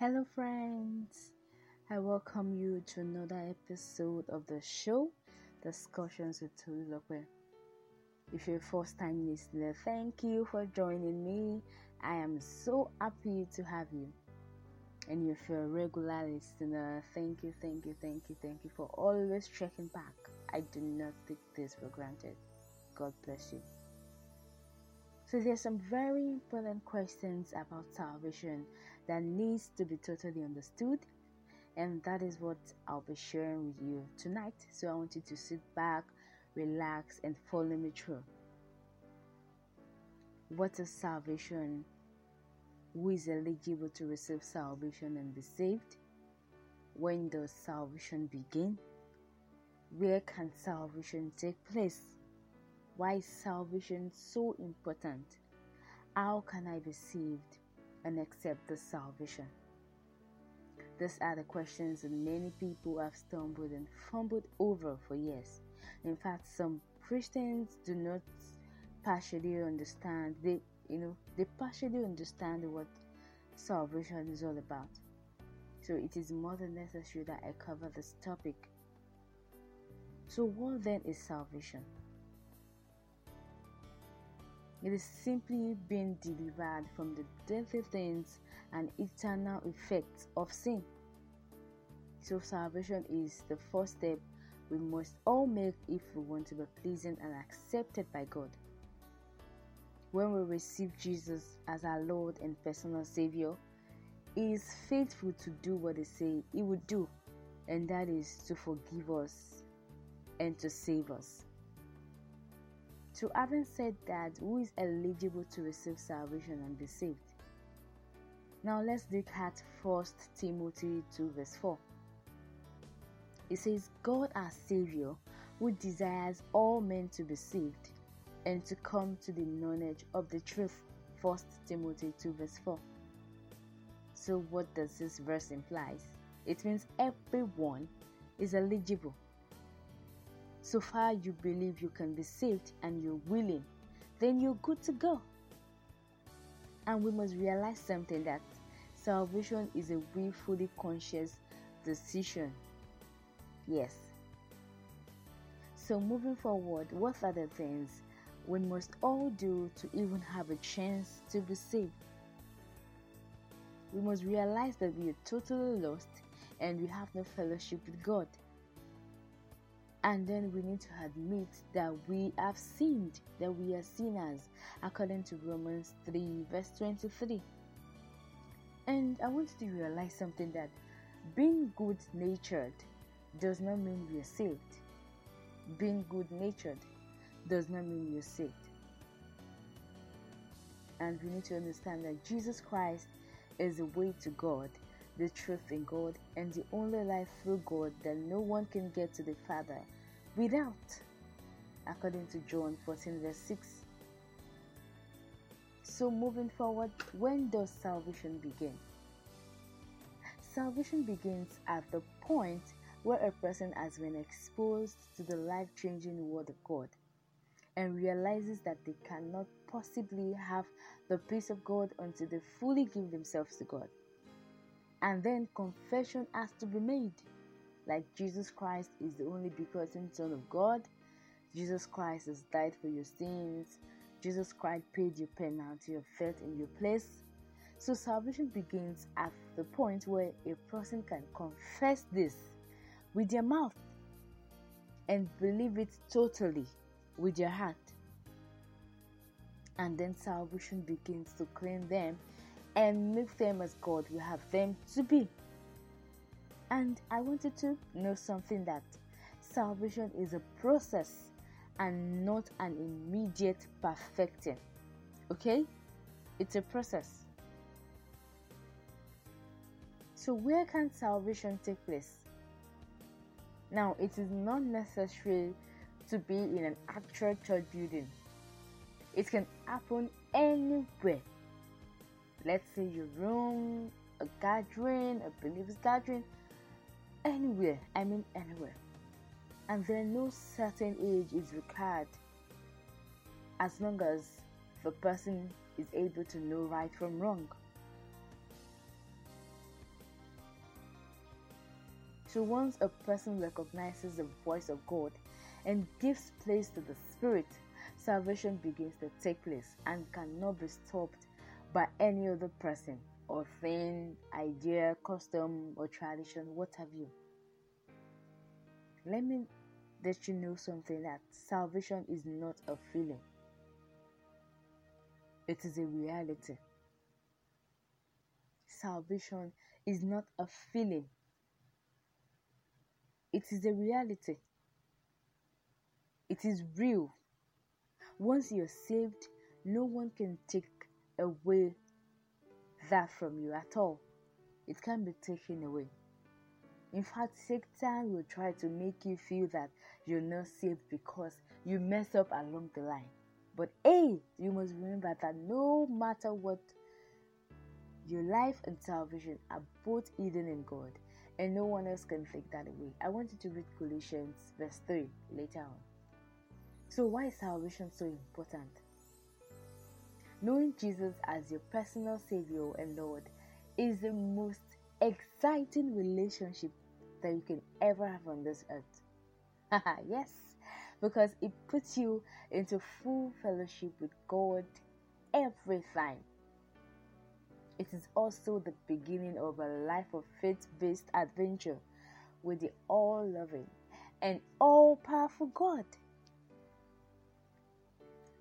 Hello, friends. I welcome you to another episode of the show, Discussions with Tolulope. If you're a first time listener, thank you for joining me. I am so happy to have you. And if you're a regular listener, thank you, thank you, thank you, thank you for always checking back. I do not take this for granted. God bless you. So there's some very important questions about salvation that needs to be totally understood and that is what I'll be sharing with you tonight. So I want you to sit back, relax and follow me through. What is salvation? Who is eligible to receive salvation and be saved? When does salvation begin? Where can salvation take place? Why is salvation so important? How can I be saved and accept the salvation? These are the questions that many people have stumbled and fumbled over for years. In fact, some Christians do not partially understand. They, you know, they partially understand what salvation is all about. So it is more than necessary that I cover this topic. So, what then is salvation? It is simply being delivered from the deadly things and eternal effects of sin. So, salvation is the first step we must all make if we want to be pleasing and accepted by God. When we receive Jesus as our Lord and personal Savior, He is faithful to do what He said He would do, and that is to forgive us and to save us. So, having said that, who is eligible to receive salvation and be saved? Now, let's look at 1 Timothy 2, verse 4. It says, God our Savior, who desires all men to be saved and to come to the knowledge of the truth. 1 Timothy 2, verse 4. So, what does this verse imply? It means everyone is eligible so far you believe you can be saved and you're willing, then you're good to go. And we must realize something that salvation is a willfully conscious decision. Yes. So, moving forward, what are the things we must all do to even have a chance to be saved? We must realize that we are totally lost and we have no fellowship with God. And then we need to admit that we have sinned, that we are sinners, according to Romans 3, verse 23. And I want you to realize something that being good natured does not mean we are saved. Being good natured does not mean you're saved. And we need to understand that Jesus Christ is the way to God, the truth in God, and the only life through God that no one can get to the Father without, according to John 14, verse 6. So, moving forward, when does salvation begin? Salvation begins at the point where a person has been exposed to the life changing Word of God and realizes that they cannot possibly have the peace of God until they fully give themselves to God. And then confession has to be made like Jesus Christ is the only begotten Son of God. Jesus Christ has died for your sins. Jesus Christ paid your penalty of faith in your place. So salvation begins at the point where a person can confess this with their mouth and believe it totally with your heart. And then salvation begins to clean them and make them as God will have them to be. And I wanted to know something that salvation is a process and not an immediate perfecting. Okay? It's a process. So, where can salvation take place? Now, it is not necessary to be in an actual church building, it can happen anywhere. Let's say your room, a gathering, a believers gathering, anywhere. I mean, anywhere. And then no certain age is required as long as the person is able to know right from wrong. So once a person recognizes the voice of God and gives place to the Spirit, salvation begins to take place and cannot be stopped by any other person or thing, idea, custom, or tradition, what have you. Let me let you know something that salvation is not a feeling, it is a reality. Salvation is not a feeling, it is a reality. It is real. Once you're saved, no one can take away that from you at all. It can't be taken away. In fact, Satan will try to make you feel that you're not saved because you mess up along the line. But A, you must remember that no matter what, your life and salvation are both hidden in God, and no one else can take that away. I want you to read Colossians verse 3 later on. So, why is salvation so important? Knowing Jesus as your personal Savior and Lord is the most exciting relationship that you can ever have on this earth. yes, because it puts you into full fellowship with God every time. It is also the beginning of a life of faith based adventure with the all loving and all powerful God.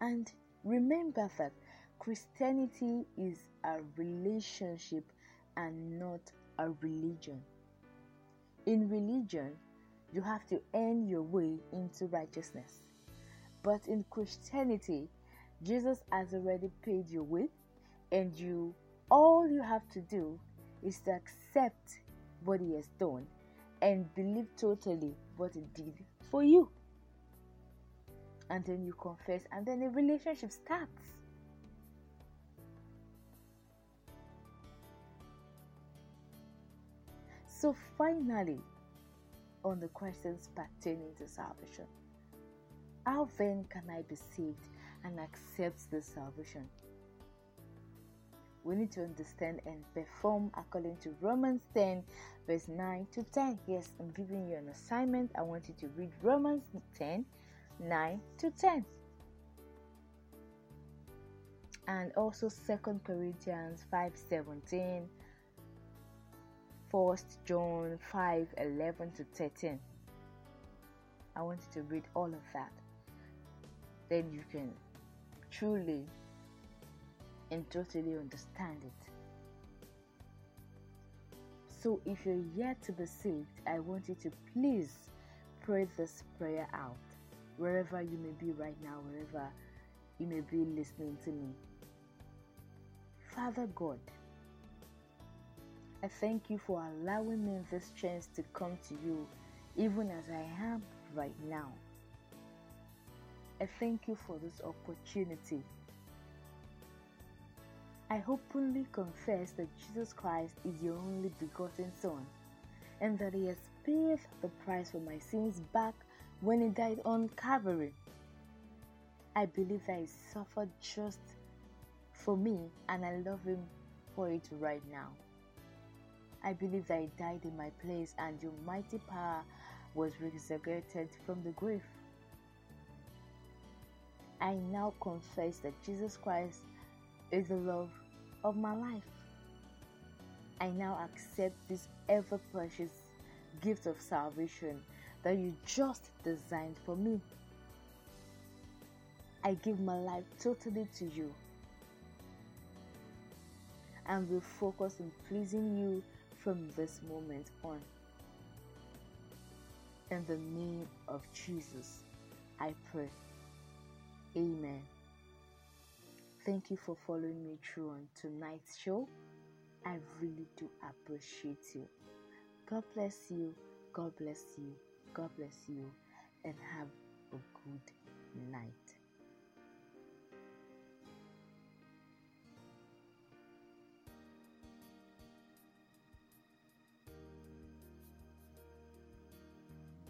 And remember that Christianity is a relationship and not a religion. In religion, you have to earn your way into righteousness. But in Christianity, Jesus has already paid your way, and you all you have to do is to accept what he has done and believe totally what he did for you. And then you confess, and then the relationship starts. So, finally, on the questions pertaining to salvation, how then can I be saved and accept this salvation? We need to understand and perform according to Romans 10, verse 9 to 10. Yes, I'm giving you an assignment. I want you to read Romans 10, 9 to 10 and also Second Corinthians 5 17 First John 5 11 to 13. I want you to read all of that. Then you can truly and totally understand it. So, if you're yet to be saved, I want you to please pray this prayer out wherever you may be right now, wherever you may be listening to me. Father God, I thank you for allowing me this chance to come to you even as I am right now. I thank you for this opportunity. I openly confess that Jesus Christ is your only begotten Son and that He has paid the price for my sins back when He died on Calvary. I believe that He suffered just for me and I love Him for it right now. I believe that He died in my place and your mighty power was resurrected from the grave. I now confess that Jesus Christ is the love of my life. I now accept this ever precious gift of salvation that you just designed for me. I give my life totally to you and will focus on pleasing you from this moment on. In the name of Jesus, I pray. Amen. Thank you for following me through on tonight's show. I really do appreciate you. God bless you. God bless you. God bless you. And have a good night.